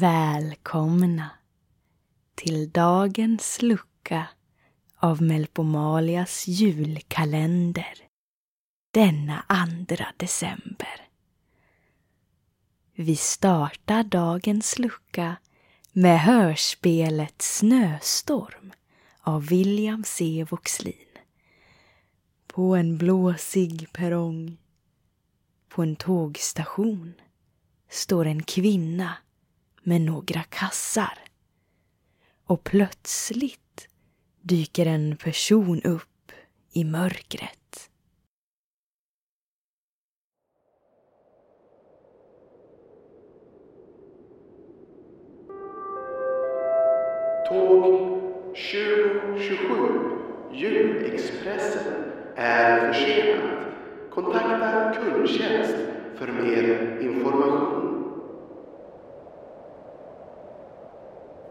Välkomna till dagens lucka av Melpomalias julkalender denna andra december. Vi startar dagens lucka med hörspelet Snöstorm av William C. Voxlin. På en blåsig perrong på en tågstation står en kvinna med några kassar. Och plötsligt dyker en person upp i mörkret. Tåg 2027 Julexpressen är försenat. Kontakta kundtjänst för mer information.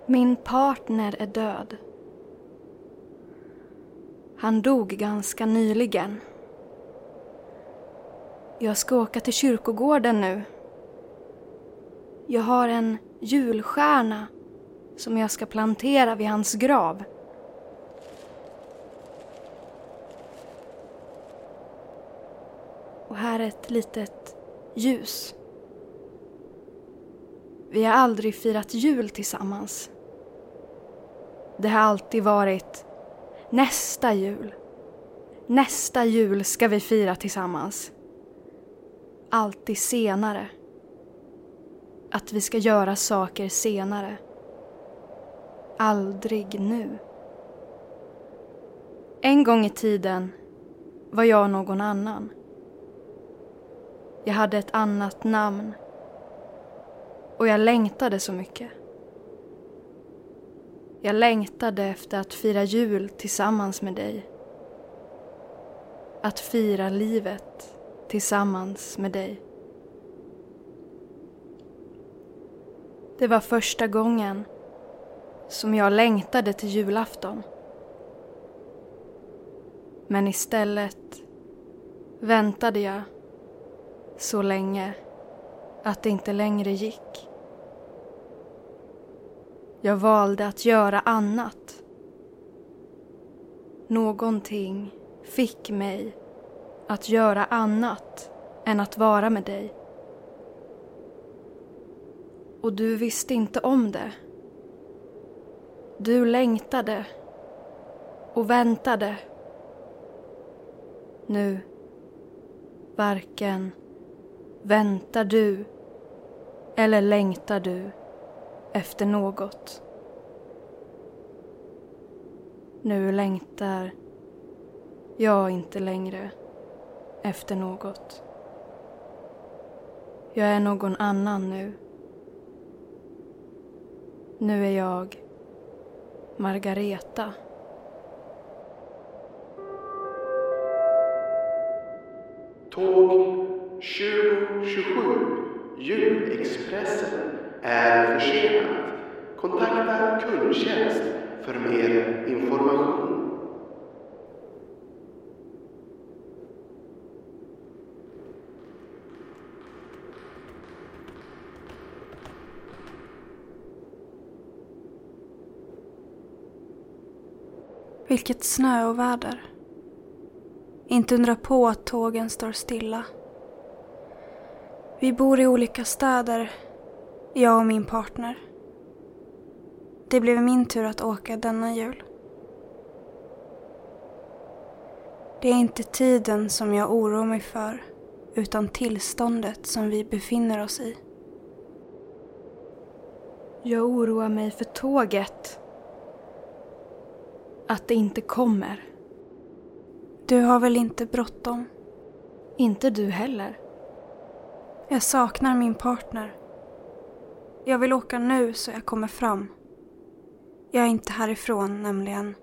Min partner är död. Han dog ganska nyligen. Jag ska åka till kyrkogården nu. Jag har en julstjärna som jag ska plantera vid hans grav. Och här är ett litet ljus. Vi har aldrig firat jul tillsammans. Det har alltid varit nästa jul. Nästa jul ska vi fira tillsammans. Alltid senare. Att vi ska göra saker senare. Aldrig nu. En gång i tiden var jag någon annan. Jag hade ett annat namn. Och jag längtade så mycket. Jag längtade efter att fira jul tillsammans med dig. Att fira livet tillsammans med dig. Det var första gången som jag längtade till julafton. Men istället väntade jag så länge att det inte längre gick. Jag valde att göra annat. Någonting fick mig att göra annat än att vara med dig. Och du visste inte om det. Du längtade och väntade. Nu varken väntar du eller längtar du efter något. Nu längtar jag inte längre efter något. Jag är någon annan nu. Nu är jag Margareta. Tåg 2027 Julexpressen är försenad. Kontakta kundtjänst för mer information. Vilket snöoväder. Inte undra på att tågen står stilla. Vi bor i olika städer, jag och min partner. Det blev min tur att åka denna jul. Det är inte tiden som jag oroar mig för, utan tillståndet som vi befinner oss i. Jag oroar mig för tåget. Att det inte kommer. Du har väl inte bråttom? Inte du heller. Jag saknar min partner. Jag vill åka nu så jag kommer fram. Jag är inte härifrån nämligen.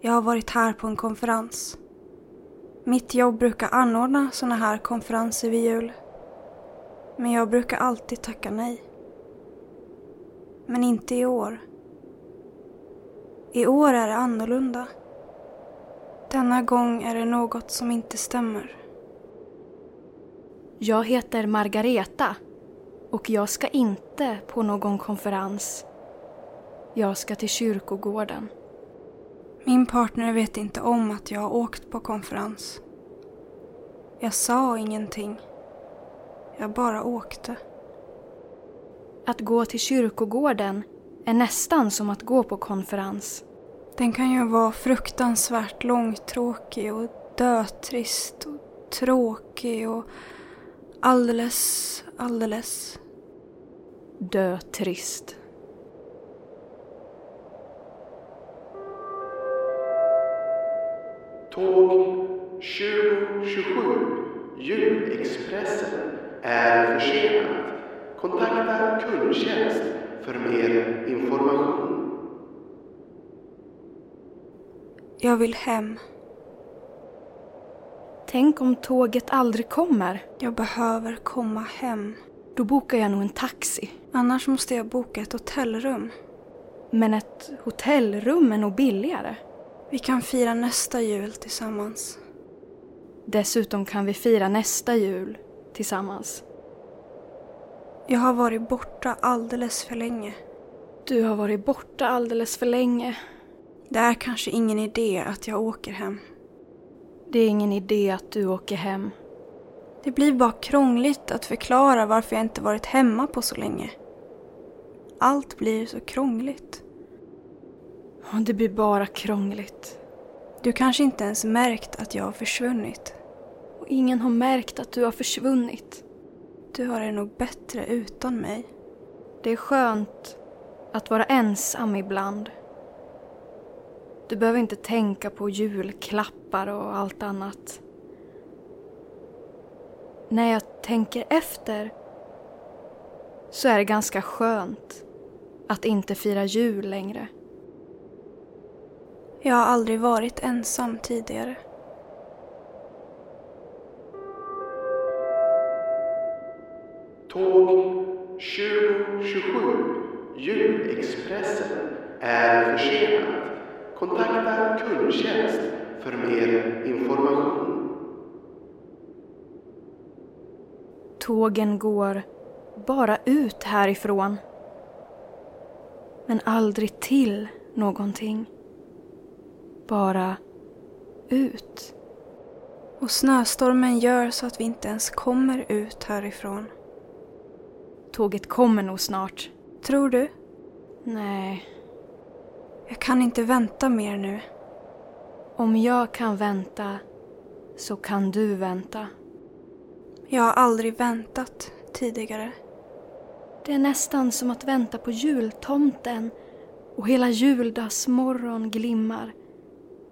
Jag har varit här på en konferens. Mitt jobb brukar anordna såna här konferenser vid jul. Men jag brukar alltid tacka nej. Men inte i år. I år är det annorlunda. Denna gång är det något som inte stämmer. Jag heter Margareta. Och jag ska inte på någon konferens. Jag ska till kyrkogården. Min partner vet inte om att jag har åkt på konferens. Jag sa ingenting. Jag bara åkte. Att gå till kyrkogården är nästan som att gå på konferens. Den kan ju vara fruktansvärt långtråkig och dötrist och tråkig och alldeles, alldeles Dötrist. Tåg 2027 Julexpressen är försenat. Kontakta kundtjänst för mer information. Jag vill hem. Tänk om tåget aldrig kommer. Jag behöver komma hem. Då bokar jag nog en taxi. Annars måste jag boka ett hotellrum. Men ett hotellrum är nog billigare. Vi kan fira nästa jul tillsammans. Dessutom kan vi fira nästa jul tillsammans. Jag har varit borta alldeles för länge. Du har varit borta alldeles för länge. Det är kanske ingen idé att jag åker hem. Det är ingen idé att du åker hem. Det blir bara krångligt att förklara varför jag inte varit hemma på så länge. Allt blir så krångligt. Och Det blir bara krångligt. Du kanske inte ens märkt att jag har försvunnit. Och ingen har märkt att du har försvunnit. Du har det nog bättre utan mig. Det är skönt att vara ensam ibland. Du behöver inte tänka på julklappar och allt annat. När jag tänker efter så är det ganska skönt att inte fira jul längre. Jag har aldrig varit ensam tidigare. Tåg 2027 Julexpressen är försenat. Kontakta kundtjänst för mer information. Tågen går bara ut härifrån. Men aldrig till någonting. Bara ut. Och snöstormen gör så att vi inte ens kommer ut härifrån. Tåget kommer nog snart. Tror du? Nej, Jag kan inte vänta mer nu. om jag kan vänta så kan du vänta. Jag har aldrig väntat tidigare. Det är nästan som att vänta på jultomten och hela juldagsmorgon glimmar.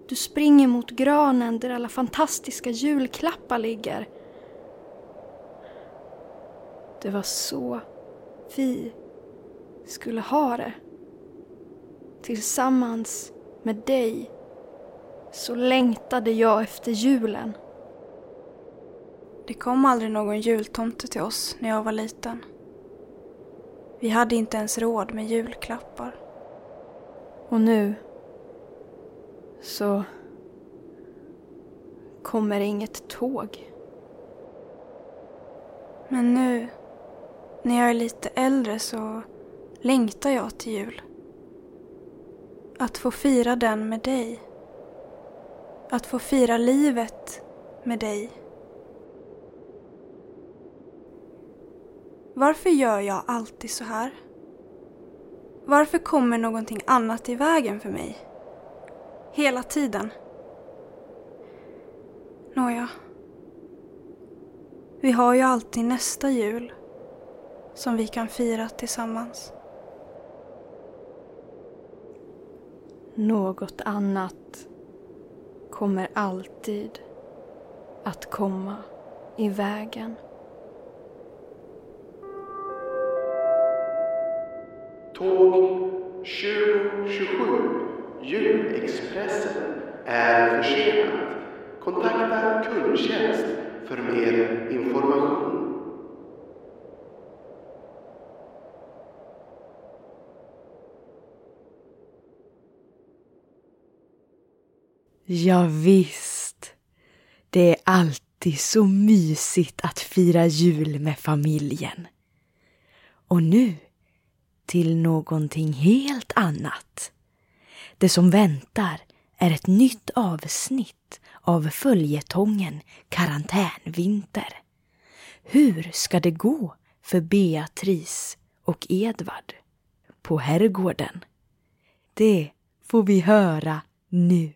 Du springer mot granen där alla fantastiska julklappar ligger. Det var så vi skulle ha det. Tillsammans med dig så längtade jag efter julen. Det kom aldrig någon jultomte till oss när jag var liten. Vi hade inte ens råd med julklappar. Och nu så kommer inget tåg. Men nu, när jag är lite äldre så längtar jag till jul. Att få fira den med dig. Att få fira livet med dig. Varför gör jag alltid så här? Varför kommer någonting annat i vägen för mig? Hela tiden. Nåja. Vi har ju alltid nästa jul som vi kan fira tillsammans. Något annat kommer alltid att komma i vägen. Tåg 2027 Julexpressen är försenat. Kontakta kundtjänst för mer information. Ja, visst. Det är alltid så mysigt att fira jul med familjen. Och nu till någonting helt annat. Det som väntar är ett nytt avsnitt av följetongen Karantänvinter. Hur ska det gå för Beatrice och Edvard på herrgården? Det får vi höra nu.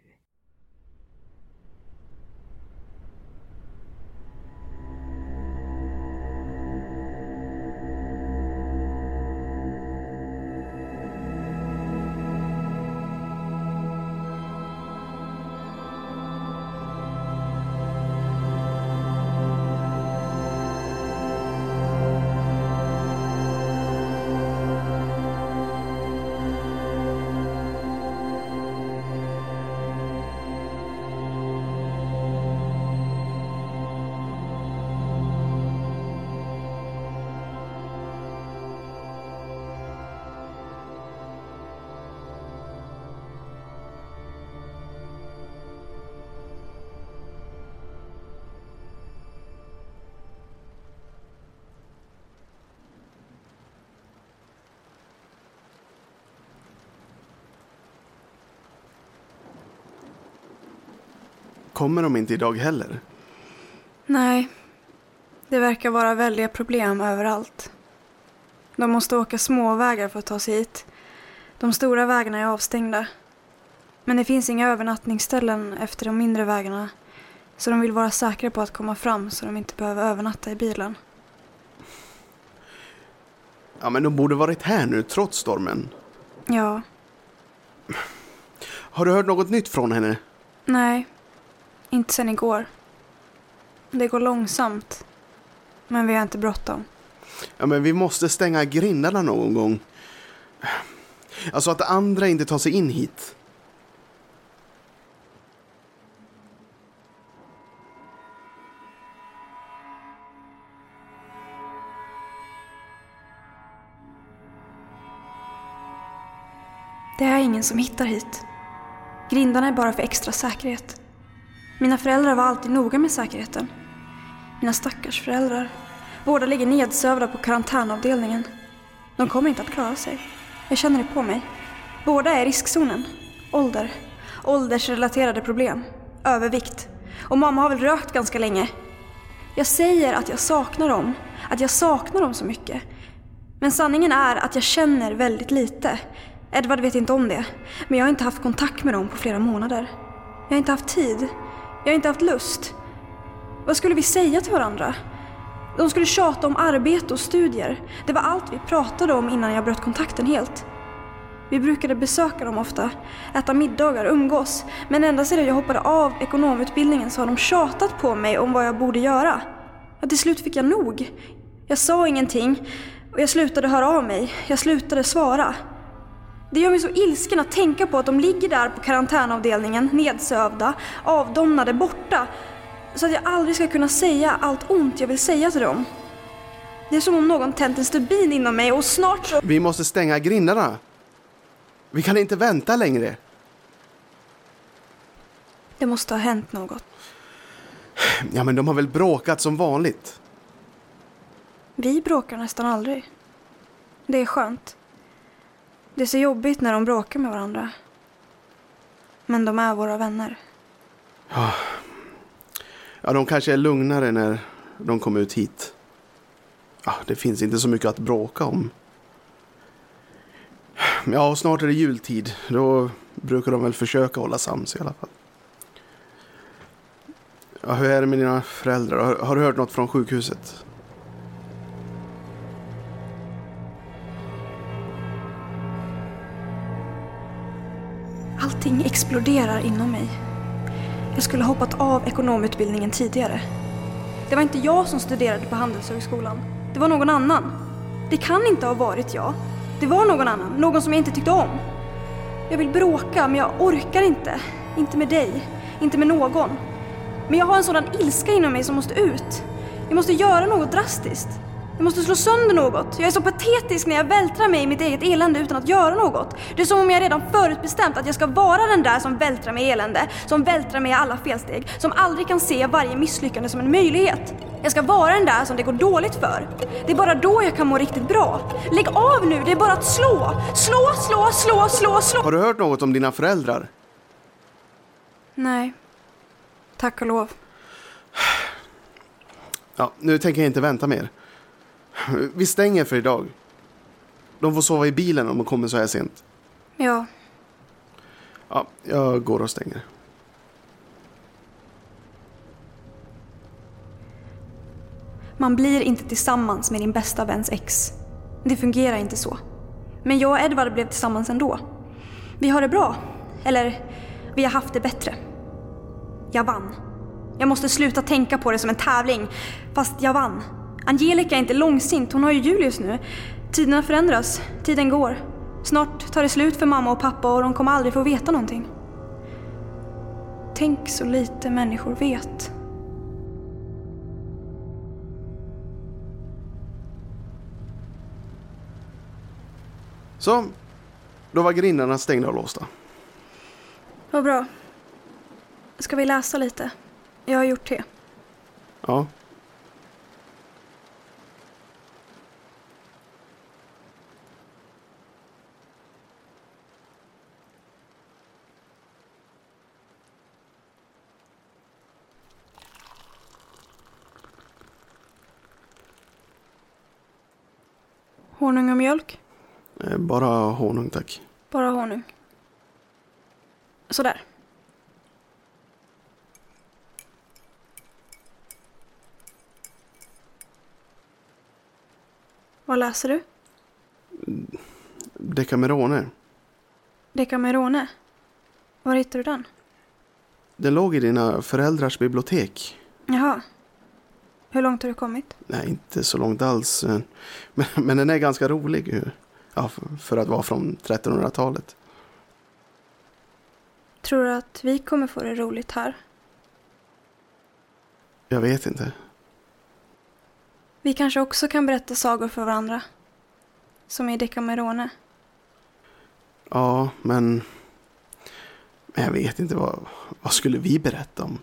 Kommer de inte idag heller? Nej, det verkar vara väldiga problem överallt. De måste åka småvägar för att ta sig hit. De stora vägarna är avstängda. Men det finns inga övernattningsställen efter de mindre vägarna. Så de vill vara säkra på att komma fram så de inte behöver övernatta i bilen. Ja, men de borde varit här nu trots stormen. Ja, Har du hört något nytt från henne? nej. Inte sen igår. Det går långsamt. Men vi har inte bråttom. Ja, men vi måste stänga grindarna någon gång. Alltså att andra inte tar sig in hit. Det är ingen som hittar hit. Grindarna är bara för extra säkerhet. Mina föräldrar var alltid noga med säkerheten. Mina stackars föräldrar. Båda ligger nedsövda på karantänavdelningen. De kommer inte att klara sig. Jag känner det på mig. Båda är i riskzonen. Ålder. Åldersrelaterade problem. Övervikt. Och mamma har väl rökt ganska länge. Jag säger att jag saknar dem. Att jag saknar dem så mycket. Men sanningen är att jag känner väldigt lite. Edvard vet inte om det. Men jag har inte haft kontakt med dem på flera månader. Jag har inte haft tid. Jag har inte haft lust. Vad skulle vi säga till varandra? De skulle tjata om arbete och studier. Det var allt vi pratade om innan jag bröt kontakten helt. Vi brukade besöka dem ofta, äta middagar, umgås. Men ända sedan jag hoppade av ekonomutbildningen så har de tjatat på mig om vad jag borde göra. Ja, till slut fick jag nog. Jag sa ingenting och jag slutade höra av mig. Jag slutade svara. Det gör mig så ilsken att tänka på att de ligger där på karantänavdelningen, nedsövda, avdomnade, borta. Så att jag aldrig ska kunna säga allt ont jag vill säga till dem. Det är som om någon tänt en stubin inom mig och snart så... Vi måste stänga grindarna. Vi kan inte vänta längre. Det måste ha hänt något. Ja, men de har väl bråkat som vanligt. Vi bråkar nästan aldrig. Det är skönt. Det är så jobbigt när de bråkar med varandra. Men de är våra vänner. Ja, de kanske är lugnare när de kom ut hit. Ja, det finns inte så mycket att bråka om. Ja, snart är det jultid. Då brukar de väl försöka hålla sams i alla fall. Ja, hur är det med dina föräldrar? Har, har du hört något från sjukhuset? Exploderar inom mig. Jag skulle ha hoppat av ekonomutbildningen tidigare. Det var inte jag som studerade på Handelshögskolan. Det var någon annan. Det kan inte ha varit jag. Det var någon annan, någon som jag inte tyckte om. Jag vill bråka, men jag orkar inte. Inte med dig, inte med någon. Men jag har en sådan ilska inom mig som måste ut. Jag måste göra något drastiskt. Jag måste slå sönder något. Jag är så patetisk när jag vältrar mig i mitt eget elände utan att göra något. Det är som om jag redan förutbestämt att jag ska vara den där som vältrar mig i elände, som vältrar mig i alla felsteg, som aldrig kan se varje misslyckande som en möjlighet. Jag ska vara den där som det går dåligt för. Det är bara då jag kan må riktigt bra. Lägg av nu, det är bara att slå! Slå, slå, slå, slå, slå! Har du hört något om dina föräldrar? Nej. Tack och lov. Ja, nu tänker jag inte vänta mer. Vi stänger för idag. De får sova i bilen om de kommer så här sent. Ja, Ja, jag går och stänger. Man blir inte tillsammans med din bästa väns ex. Det fungerar inte så. Men jag och Edvard blev tillsammans ändå. Vi har det bra. Eller, vi har haft det bättre. Jag vann. Jag måste sluta tänka på det som en tävling. Fast jag vann. Angelica är inte långsint, hon har ju Julius nu. Tiderna förändras, tiden går. Snart tar det slut för mamma och pappa och de kommer aldrig få veta någonting. Tänk så lite människor vet. Så, då var grindarna stängda och låsta. Vad bra. Ska vi läsa lite? Jag har gjort te. Ja. Honung och mjölk? Eh, Bara honung tack. Bara honung. Sådär. Vad läser du? Decamerone. Decamerone. Var hittar du den? Den låg i dina föräldrars bibliotek. Jaha. Hur långt har du kommit? Nej, inte så långt alls. Men, men den är ganska rolig. Ja, för- för att vara från 1300-talet. Tror du att vi kommer få det roligt här? Jag vet inte. Vi kanske också kan berätta sagor för varandra. Som i Decamerone. Ja, men... men Jag vet inte. Vad, vad skulle vi berätta om?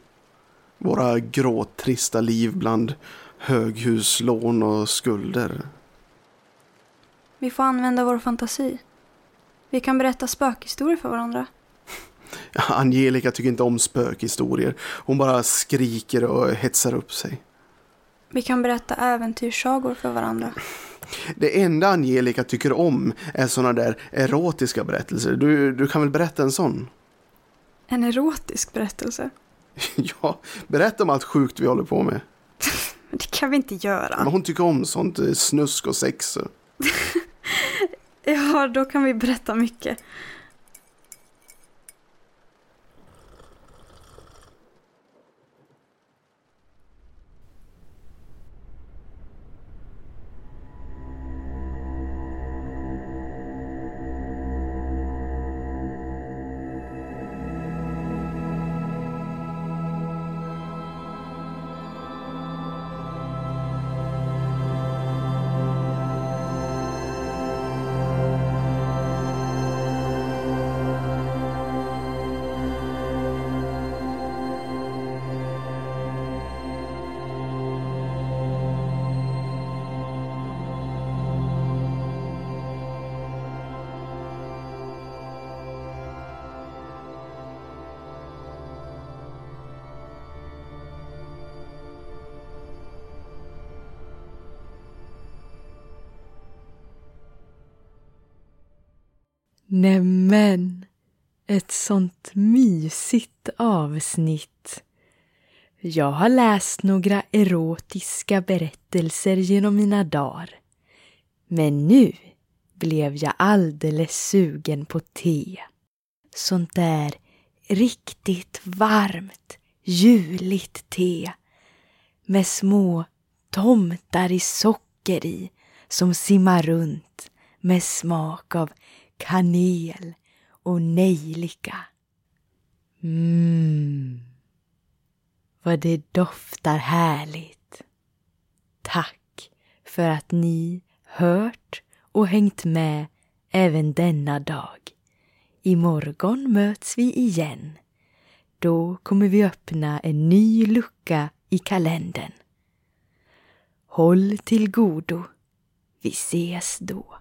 Våra gråtrista liv bland höghuslån och skulder. Vi får använda vår fantasi. Vi kan berätta spökhistorier för varandra. Angelica tycker inte om spökhistorier. Hon bara skriker och hetsar upp sig. Vi kan berätta äventyrssagor för varandra. Det enda Angelica tycker om är såna där erotiska berättelser. Du, du kan väl berätta en sån? En erotisk berättelse. Ja, berätta om allt sjukt vi håller på med. Det kan vi inte göra. Men hon tycker om sånt eh, snusk och sex. Ja, då kan vi berätta mycket. Nämen, ett sånt mysigt avsnitt. Jag har läst några erotiska berättelser genom mina dagar. Men nu blev jag alldeles sugen på te. Sånt där riktigt varmt, juligt te med små tomtar i socker i som simmar runt med smak av kanel och nejlika. Mmm, vad det doftar härligt. Tack för att ni hört och hängt med även denna dag. Imorgon möts vi igen. Då kommer vi öppna en ny lucka i kalendern. Håll till godo. Vi ses då.